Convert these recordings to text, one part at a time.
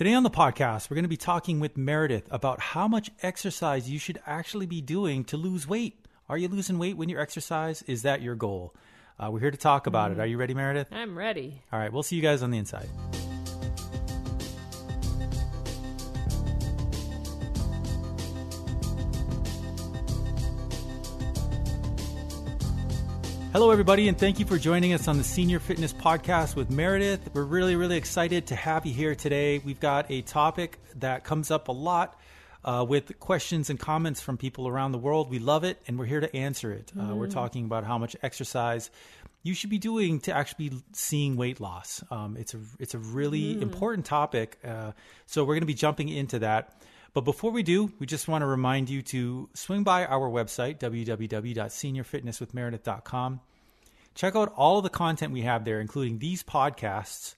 Today on the podcast, we're going to be talking with Meredith about how much exercise you should actually be doing to lose weight. Are you losing weight when you exercise? Is that your goal? Uh, we're here to talk about it. Are you ready, Meredith? I'm ready. All right, we'll see you guys on the inside. Hello, everybody, and thank you for joining us on the Senior Fitness Podcast with Meredith. We're really, really excited to have you here today. We've got a topic that comes up a lot uh, with questions and comments from people around the world. We love it, and we're here to answer it. Uh, We're talking about how much exercise you should be doing to actually be seeing weight loss. Um, it's a it's a really important topic, uh, so we're going to be jumping into that. But before we do, we just want to remind you to swing by our website www.seniorfitnesswithmeredith.com. Check out all the content we have there, including these podcasts,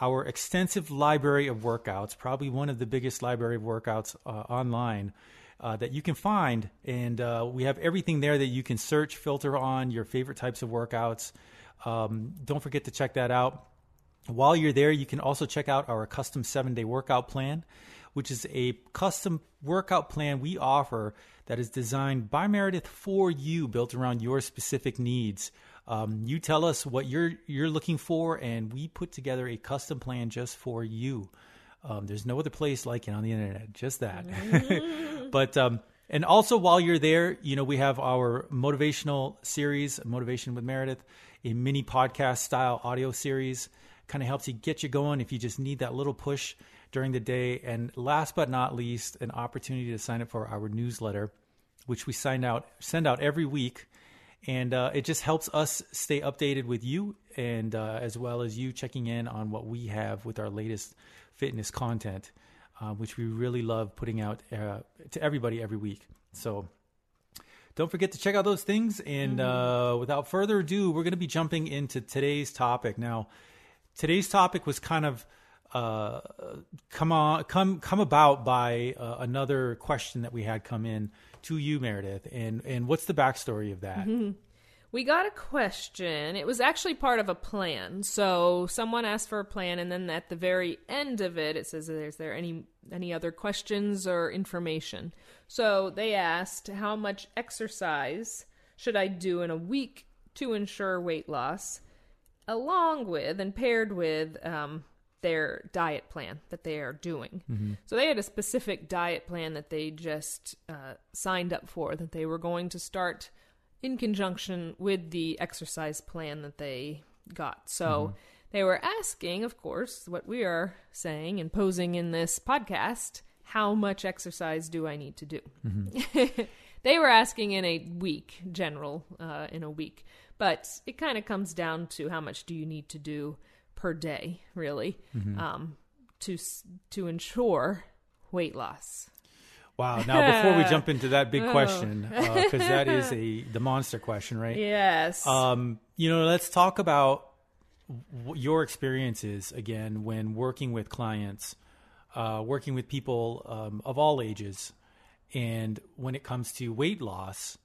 our extensive library of workouts, probably one of the biggest library of workouts uh, online uh, that you can find. And uh, we have everything there that you can search, filter on your favorite types of workouts. Um, don't forget to check that out. While you're there, you can also check out our custom seven day workout plan, which is a custom workout plan we offer that is designed by Meredith for you, built around your specific needs. Um, you tell us what you're you're looking for, and we put together a custom plan just for you. Um, there's no other place like it on the internet, just that. but um, and also while you're there, you know we have our motivational series, Motivation with Meredith, a mini podcast style audio series. Kind of helps you get you going if you just need that little push during the day. And last but not least, an opportunity to sign up for our newsletter, which we sign out send out every week. And uh, it just helps us stay updated with you and uh, as well as you checking in on what we have with our latest fitness content uh, which we really love putting out uh, to everybody every week. So don't forget to check out those things. And uh, without further ado we're going to be jumping into today's topic. Now today's topic was kind of uh, come on come come about by uh, another question that we had come in to you Meredith and and what's the backstory of that We got a question. It was actually part of a plan. So someone asked for a plan, and then at the very end of it, it says, "Is there any any other questions or information?" So they asked, "How much exercise should I do in a week to ensure weight loss?" Along with and paired with um, their diet plan that they are doing. So they had a specific diet plan that they just uh, signed up for that they were going to start in conjunction with the exercise plan that they got. So they were asking, of course, what we are saying and posing in this podcast how much exercise do I need to do? they were asking in a week, general, uh, in a week. But it kind of comes down to how much do you need to do per day, really, um, to to ensure weight loss. wow now before we jump into that big question because that is a the monster question right Yes. Um, you know, let's talk about w- your experiences again when working with clients, uh, working with people um, of all ages, and when it comes to weight loss.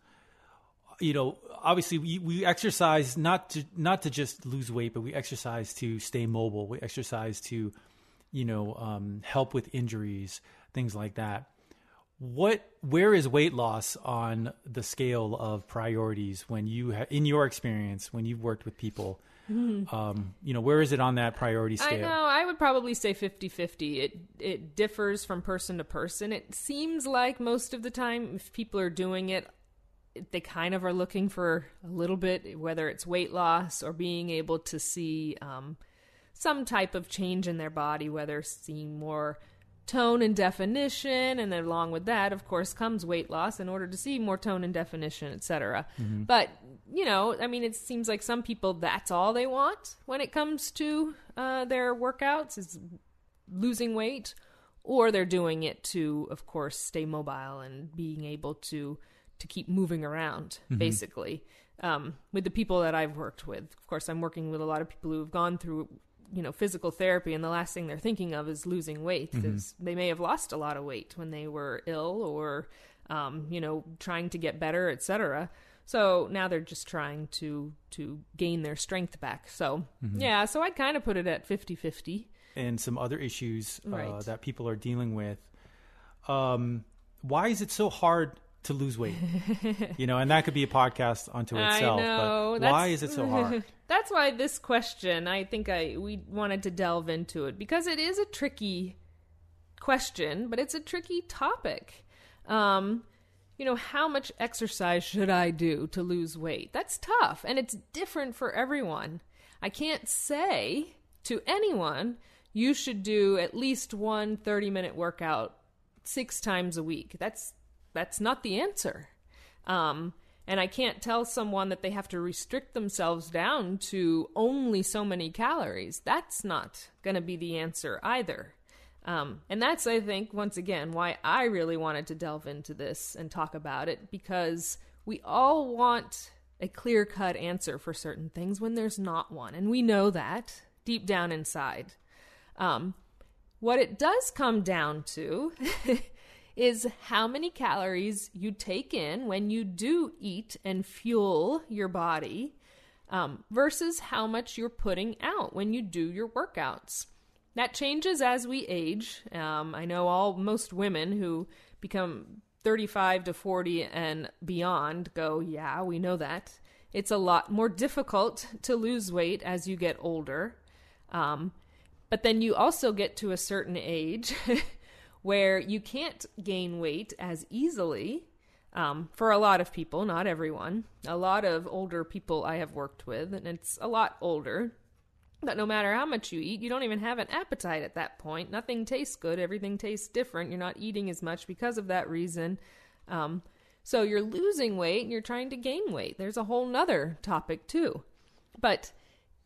You know, obviously, we, we exercise not to not to just lose weight, but we exercise to stay mobile. We exercise to, you know, um, help with injuries, things like that what where is weight loss on the scale of priorities when you ha- in your experience when you've worked with people um, you know where is it on that priority Mm-hmm. I scale know. I would probably say 50-50. It it differs from person to person. It seems like most of the time if people are doing it they kind of are looking for a little bit whether it's weight loss or being able to see um, some type of change in their body whether seeing more tone and definition and then along with that of course comes weight loss in order to see more tone and definition etc but you know i mean it seems like some people that's all they want when it comes to uh, their workouts is losing weight or they're doing it to of course stay mobile and being able to to keep moving around basically. Um, with the people that i've worked with of course i'm working with a lot of people who've gone through you know physical therapy and the last thing they're thinking of is losing weight because they may have lost a lot of weight when they were ill or um, you know trying to get better etc so now they're just trying to to gain their strength back. So yeah so i'd kind of put it at 50 50 and some other issues uh, Right. that people are dealing with. Um, why is it so hard to lose weight? you know, and that could be a podcast unto itself. I know. But why is it so hard? That's why this question, I think I we wanted to delve into it because it is a tricky question, but it's a tricky topic. Um, you know, how much exercise should I do to lose weight? That's tough, and it's different for everyone. I can't say to anyone you should do at least one 30 minute workout six times a week. That's that's not the answer. Um, and I can't tell someone that they have to restrict themselves down to only so many calories. That's not going to be the answer either. Um, and that's, I think, once again, why I really wanted to delve into this and talk about it because we all want a clear cut answer for certain things when there's not one. And we know that deep down inside. Um, what it does come down to is how many calories you take in when you do eat and fuel your body um, versus how much you're putting out when you do your workouts. That changes as we age. Um, I know all most women who become 35 to 40 and beyond go, yeah, we know that. It's a lot more difficult to lose weight as you get older. Um, but then you also get to a certain age where you can't gain weight as easily um, for a lot of people, not everyone. A lot of older people I have worked with, and it's a lot older, that no matter how much you eat, you don't even have an appetite at that point. Nothing tastes good, everything tastes different. You're not eating as much because of that reason. Um, so you're losing weight and you're trying to gain weight. There's a whole nother topic, too. But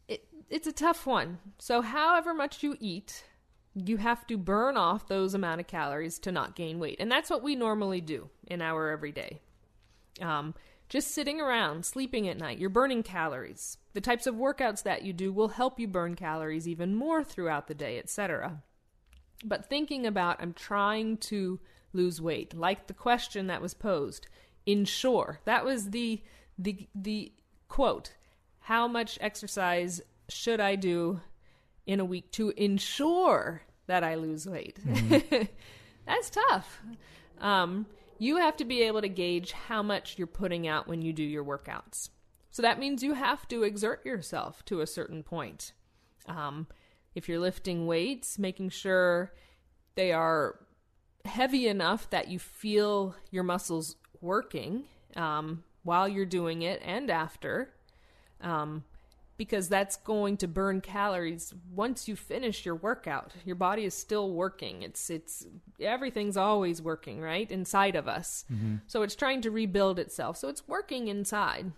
it, it's a tough one. So, however much you eat, you have to burn off those amount of calories to not gain weight. And that's what we normally do in our everyday. Um, just sitting around, sleeping at night, you're burning calories. The types of workouts that you do will help you burn calories even more throughout the day, etc. But thinking about, I'm trying to lose weight, like the question that was posed, ensure. That was the the the quote. How much exercise should I do in a week to ensure that I lose weight? That's tough. Um, you have to be able to gauge how much you're putting out when you do your workouts. So that means you have to exert yourself to a certain point. Um, if you're lifting weights, making sure they are heavy enough that you feel your muscles working um, while you're doing it and after, um, because that's going to burn calories once you finish your workout. Your body is still working. It's it's everything's always working, right inside of us. So it's trying to rebuild itself. So it's working inside.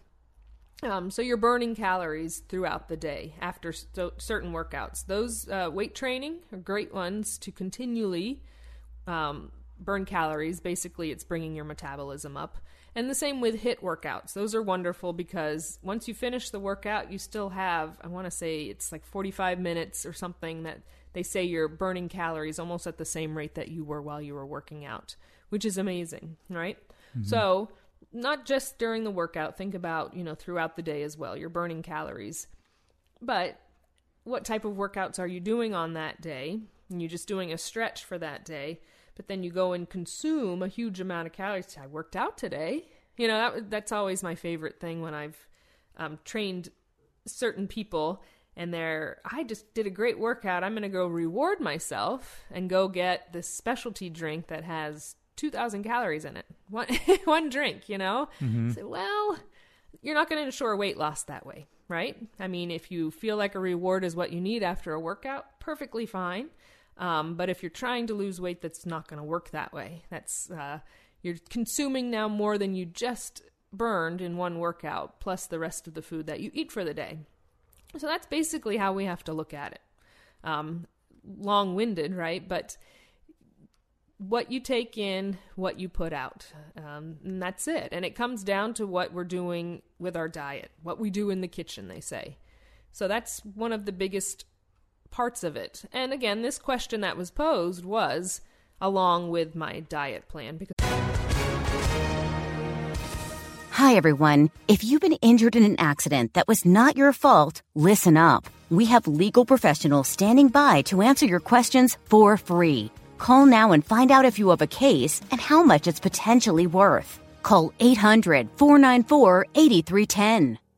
Um, so you're burning calories throughout the day after st- certain workouts. Those uh, weight training are great ones to continually um, burn calories. Basically, it's bringing your metabolism up. And the same with HIIT workouts. Those are wonderful because once you finish the workout, you still have, I want to say it's like 45 minutes or something that they say you're burning calories almost at the same rate that you were while you were working out, which is amazing, right? Mm-hmm. So, not just during the workout, think about, you know, throughout the day as well. You're burning calories. But what type of workouts are you doing on that day? And you're just doing a stretch for that day, but then you go and consume a huge amount of calories. I worked out today. You know, that, that's always my favorite thing when I've um, trained certain people and they're, I just did a great workout. I'm going to go reward myself and go get this specialty drink that has 2,000 calories in it. One, one drink, you know? So, well, you're not going to ensure weight loss that way, right? I mean, if you feel like a reward is what you need after a workout, perfectly fine. Um, but if you're trying to lose weight, that's not going to work that way. That's uh, you're consuming now more than you just burned in one workout, plus the rest of the food that you eat for the day. So that's basically how we have to look at it. Um, long-winded, right? But what you take in, what you put out. Um, and that's it. And it comes down to what we're doing with our diet, what we do in the kitchen, they say. So that's one of the biggest parts of it. And again, this question that was posed was along with my diet plan because Hi, everyone. If you've been injured in an accident that was not your fault, listen up. We have legal professionals standing by to answer your questions for free. Call now and find out if you have a case and how much it's potentially worth. Call 800 494 8310.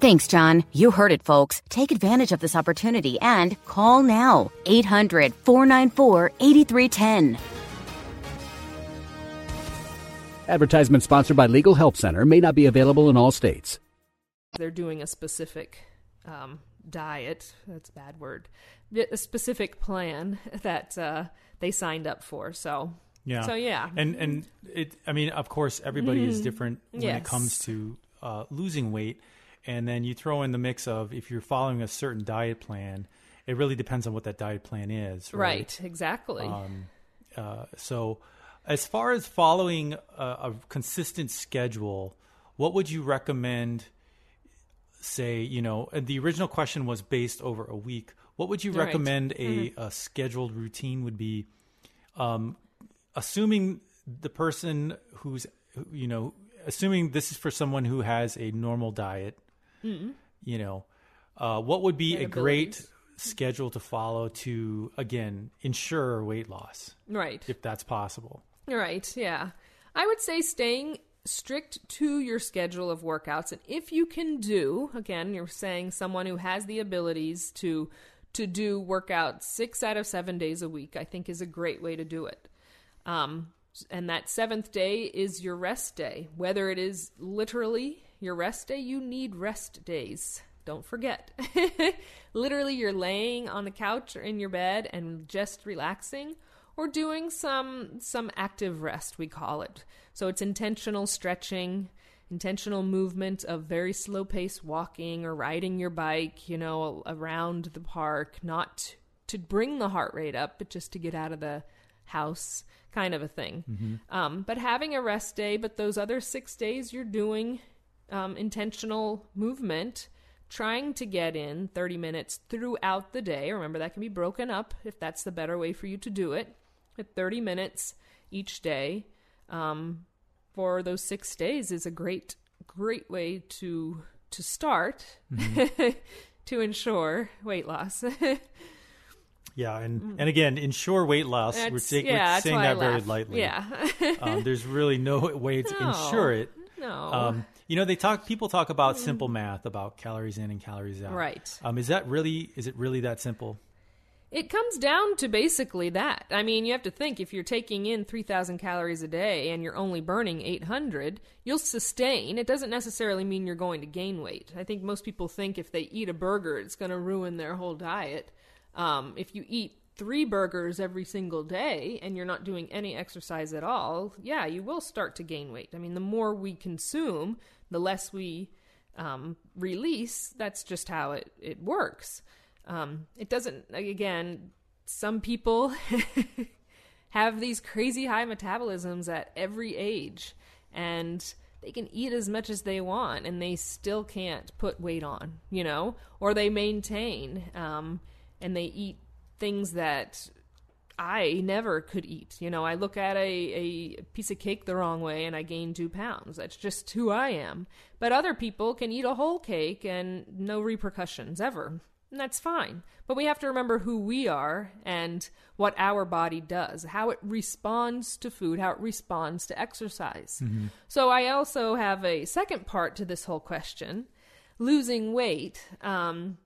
Thanks, John. You heard it, folks. Take advantage of this opportunity and call now 800 494 8310. Advertisement sponsored by Legal Help Center may not be available in all states. They're doing a specific um, diet. That's a bad word. A specific plan that uh, they signed up for. So Yeah. So yeah. And and it I mean, of course everybody is different when it comes to uh, losing weight. And then you throw in the mix of if you're following a certain diet plan, it really depends on what that diet plan is. Right. right. Exactly. Um, uh, so, as far as following a, a consistent schedule, what would you recommend? Say, you know, and the original question was based over a week. What would you Right. recommend a, a scheduled routine would be? Um, assuming the person who's, you know, assuming this is for someone who has a normal diet, you know, uh, what would be a great schedule to follow to again ensure weight loss right. if that's possible Right, yeah. I would say staying strict to your schedule of workouts and if you can do, again, you're saying someone who has the abilities to to do workouts 6 out of 7 days a week, I think is a great way to do it. Um and that seventh day is your rest day. Whether it is literally your rest day, you need rest days. Don't forget. literally, you're laying on the couch or in your bed and just relaxing, or doing some some active rest. We call it. So it's intentional stretching, intentional movement of very slow pace walking or riding your bike. You know, around the park, not to bring the heart rate up, but just to get out of the house kind of a thing. Um, but having a rest day, but those other six days you're doing um, intentional movement, trying to get in 30 minutes throughout the day. Remember, that can be broken up if that's the better way for you to do it. At 30 minutes each day um, for those six days is a great, great way to to start to ensure weight loss. yeah and and again ensure weight loss we're, Mm. Take, yeah, we're saying that very lightly Yeah. um, there's really no way to No. ensure it no. um, you know they talk people talk about simple math about calories in and calories out. Right. um, is that really is it really that simple It comes down to basically that. I mean, you have to think if you're taking in 3,000 calories a day and you're only burning 800, you'll sustain. It doesn't necessarily mean you're going to gain weight. I think most people think if they eat a burger, it's going to ruin their whole diet. Um, if you eat three burgers every single day and you're not doing any exercise at all, yeah, you will start to gain weight. I mean, the more we consume, the less we um, release. That's just how it, it works. Um, it doesn't, again, some people have these crazy high metabolisms at every age and they can eat as much as they want and they still can't put weight on, you know, or they maintain um, and they eat things that I never could eat. You know, I look at a, a piece of cake the wrong way and I gain two pounds. That's just who I am. But other people can eat a whole cake and no repercussions ever. And that's fine. But we have to remember who we are and what our body does, how it responds to food, how it responds to exercise. So I also have a second part to this whole question losing weight. Um,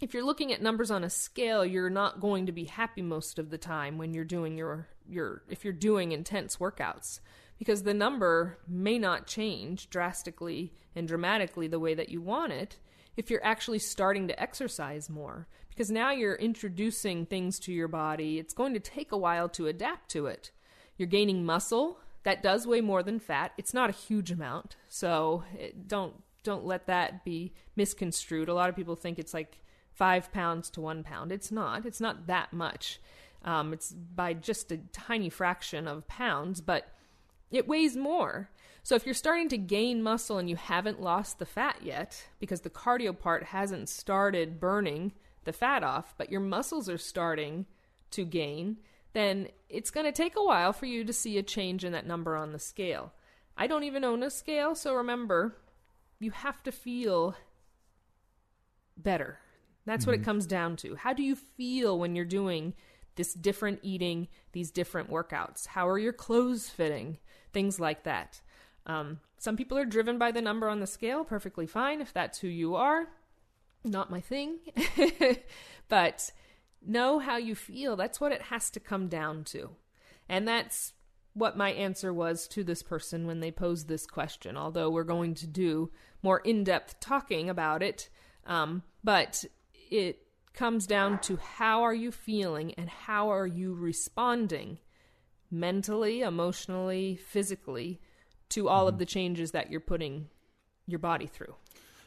if you're looking at numbers on a scale, you're not going to be happy most of the time when you're doing your your if you're doing intense workouts because the number may not change drastically and dramatically the way that you want it if you're actually starting to exercise more because now you're introducing things to your body. It's going to take a while to adapt to it. You're gaining muscle that does weigh more than fat. It's not a huge amount, so it, don't don't let that be misconstrued. A lot of people think it's like five pounds to one pound. It's not. It's not that much. Um, it's by just a tiny fraction of pounds, but it weighs more. So if you're starting to gain muscle and you haven't lost the fat yet, because the cardio part hasn't started burning the fat off, but your muscles are starting to gain, then it's going to take a while for you to see a change in that number on the scale. I don't even own a scale, so remember, you have to feel better. That's mm-hmm. what it comes down to. How do you feel when you're doing this different eating, these different workouts? How are your clothes fitting? Things like that. Um, some people are driven by the number on the scale, perfectly fine if that's who you are. Not my thing. but know how you feel. That's what it has to come down to. And that's what my answer was to this person when they posed this question, although we're going to do more in depth talking about it. Um, but it comes down to how are you feeling and how are you responding mentally, emotionally, physically to all mm-hmm. of the changes that you're putting your body through.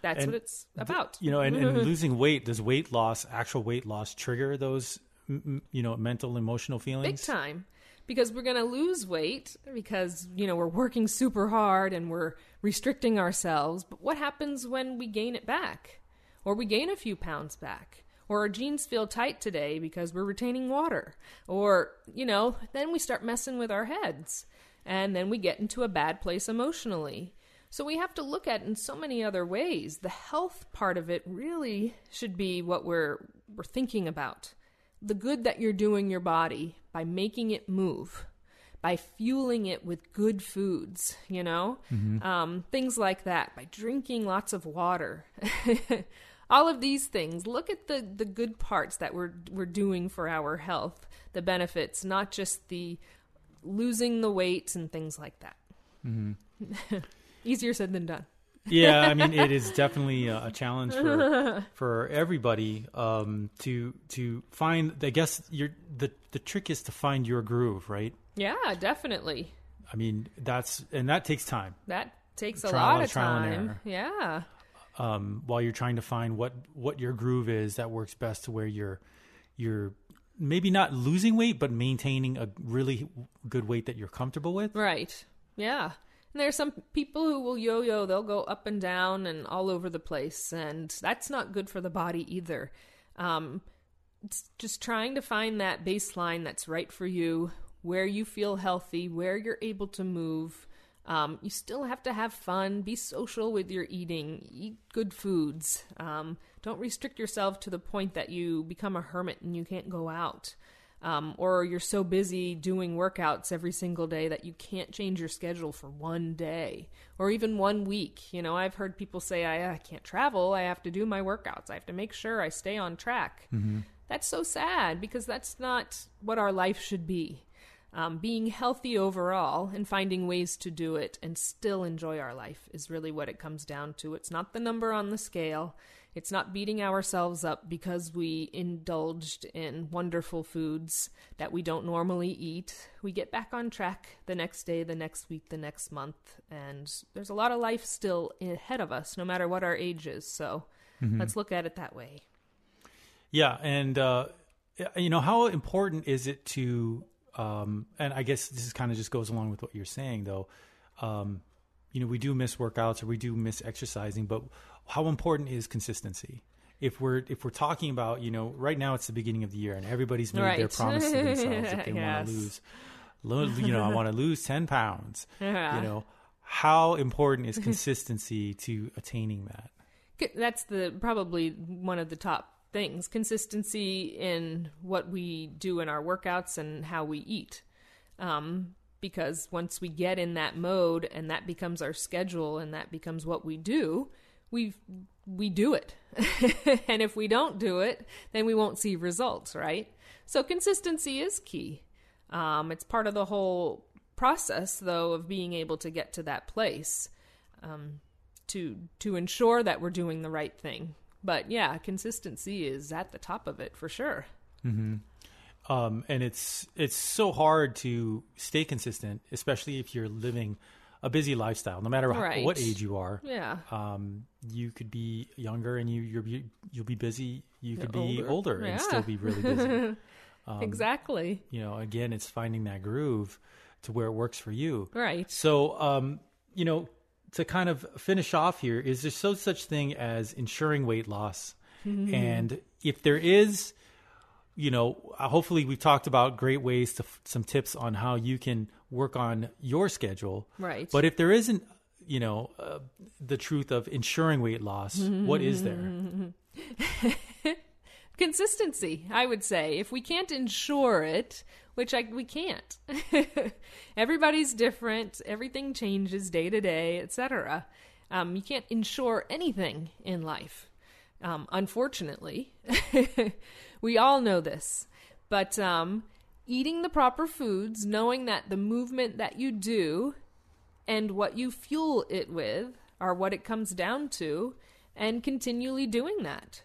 That's and what it's about. you know, and, and losing weight, does weight loss, actual weight loss, trigger those, you know, mental, emotional feelings? Big time. Because we're going to lose weight because, you know, we're working super hard and we're restricting ourselves. But what happens when we gain it back? Or we gain a few pounds back? Or our jeans feel tight today because we're retaining water? Or, you know, then we start messing with our heads. And then we get into a bad place emotionally so we have to look at in so many other ways. The health part of it really should be what we're we're thinking about. The good that you're doing your body by making it move, by fueling it with good foods, you know, mm-hmm. um, things like that. By drinking lots of water. all of these things look at the the good parts that we're we're doing for our health the benefits not just the losing the weight and things like that mm-hmm. Easier said than done. yeah, I mean, it is definitely a challenge for for everybody um, to to find. I guess your the the trick is to find your groove, right? Yeah, definitely. I mean, that's and that takes time. That takes a lot of time. Yeah. Um, while you're trying to find what what your groove is that works best to where you're you're maybe not losing weight, but maintaining a really good weight that you're comfortable with. Right. Yeah. And there are some people who will yo yo, they'll go up and down and all over the place, and that's not good for the body either. Um, it's just trying to find that baseline that's right for you, where you feel healthy, where you're able to move. Um, you still have to have fun, be social with your eating, eat good foods. Um, don't restrict yourself to the point that you become a hermit and you can't go out um, or you're so busy doing workouts every single day that you can't change your schedule for one day or even one week. You know, I've heard people say, I, I can't travel. I have to do my workouts. I have to make sure I stay on track. Mm-hmm. That's so sad because that's not what our life should be. Um, being healthy overall and finding ways to do it and still enjoy our life is really what it comes down to. It's not the number on the scale. It's not beating ourselves up because we indulged in wonderful foods that we don't normally eat. We get back on track the next day, the next week, the next month, and there's a lot of life still ahead of us, no matter what our age is. So mm-hmm. let's look at it that way. Yeah, and uh, you know how important is it to, um, and I guess this is kind of just goes along with what you're saying, though. Um, you know, we do miss workouts or we do miss exercising, but how important is consistency? If we're if we're talking about you know right now it's the beginning of the year and everybody's made right. their promise to themselves that they yes. want to lose, you know, I want to lose ten pounds. Yeah. You know, how important is consistency to attaining that? That's the probably one of the top things consistency in what we do in our workouts and how we eat um, because once we get in that mode and that becomes our schedule and that becomes what we do we we do it. and if we don't do it, then we won't see results, right? So consistency is key. Um, it's part of the whole process, though, of being able to get to that place um, to to ensure that we're doing the right thing. But yeah, consistency is at the top of it for sure. Mm-hmm. Um, and it's it's so hard to stay consistent, especially if you're living a busy lifestyle, no matter how- what age you are. Yeah. Um, you could be younger and you you're, be- you'll be busy. You could You're be older. older, and still be really busy. Um, exactly. you know, again, it's finding that groove to where it works for you. Right. So, um, you know, to kind of finish off here, is there so such thing as ensuring weight loss? and if there is, you know, uh, hopefully we've talked about great ways to f- some tips on how you can work on your schedule. Right. But if there isn't, you know, uh, the truth of ensuring weight loss, what is there? consistency i would say if we can't ensure it which I, we can't. Everybody's different. Everything changes day to day etc um, you can't ensure anything in life um, unfortunately. We all know this. But um, eating the proper foods knowing that the movement that you do and what you fuel it with are what it comes down to, and continually doing that.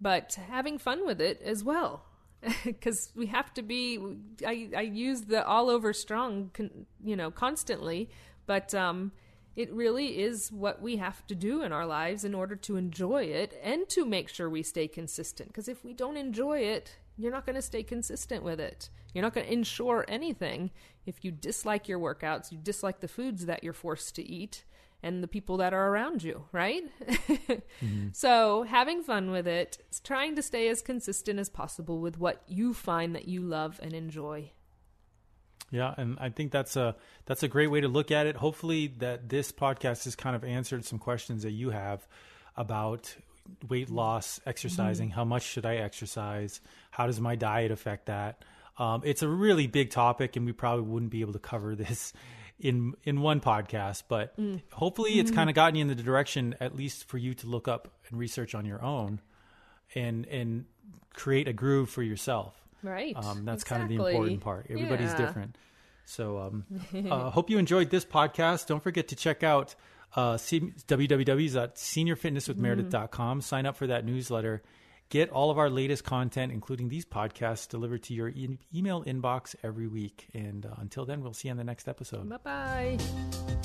But having fun with it as well. Because we have to be, I, I use the all over strong, con, you know, constantly, but um, it really is what we have to do in our lives in order to enjoy it and to make sure we stay consistent. Because if we don't enjoy it, you're not going to stay consistent with it. You're not going to ensure anything if you dislike your workouts, you dislike the foods that you're forced to eat, and the people that are around you, right? Mm-hmm. So, having fun with it, trying to stay as consistent as possible with what you find that you love and enjoy. Yeah, and I think that's a that's a great way to look at it. Hopefully, that this podcast has kind of answered some questions that you have about weight mm-hmm. loss, exercising. Mm-hmm. How much should I exercise? How does my diet affect that? Um, it's a really big topic, and we probably wouldn't be able to cover this in in one podcast. But hopefully, it's kind of gotten you in the direction, at least for you to look up and research on your own, and and create a groove for yourself. Right. Um, that's kind of the important part. Everybody's Yeah. different. So, um, uh, hope you enjoyed this podcast. Don't forget to check out uh, C- www.seniorfitnesswithmeredith.com. Sign up for that newsletter. Get all of our latest content, including these podcasts, delivered to your e- email inbox every week. And uh, until then, we'll see you on the next episode. Bye bye.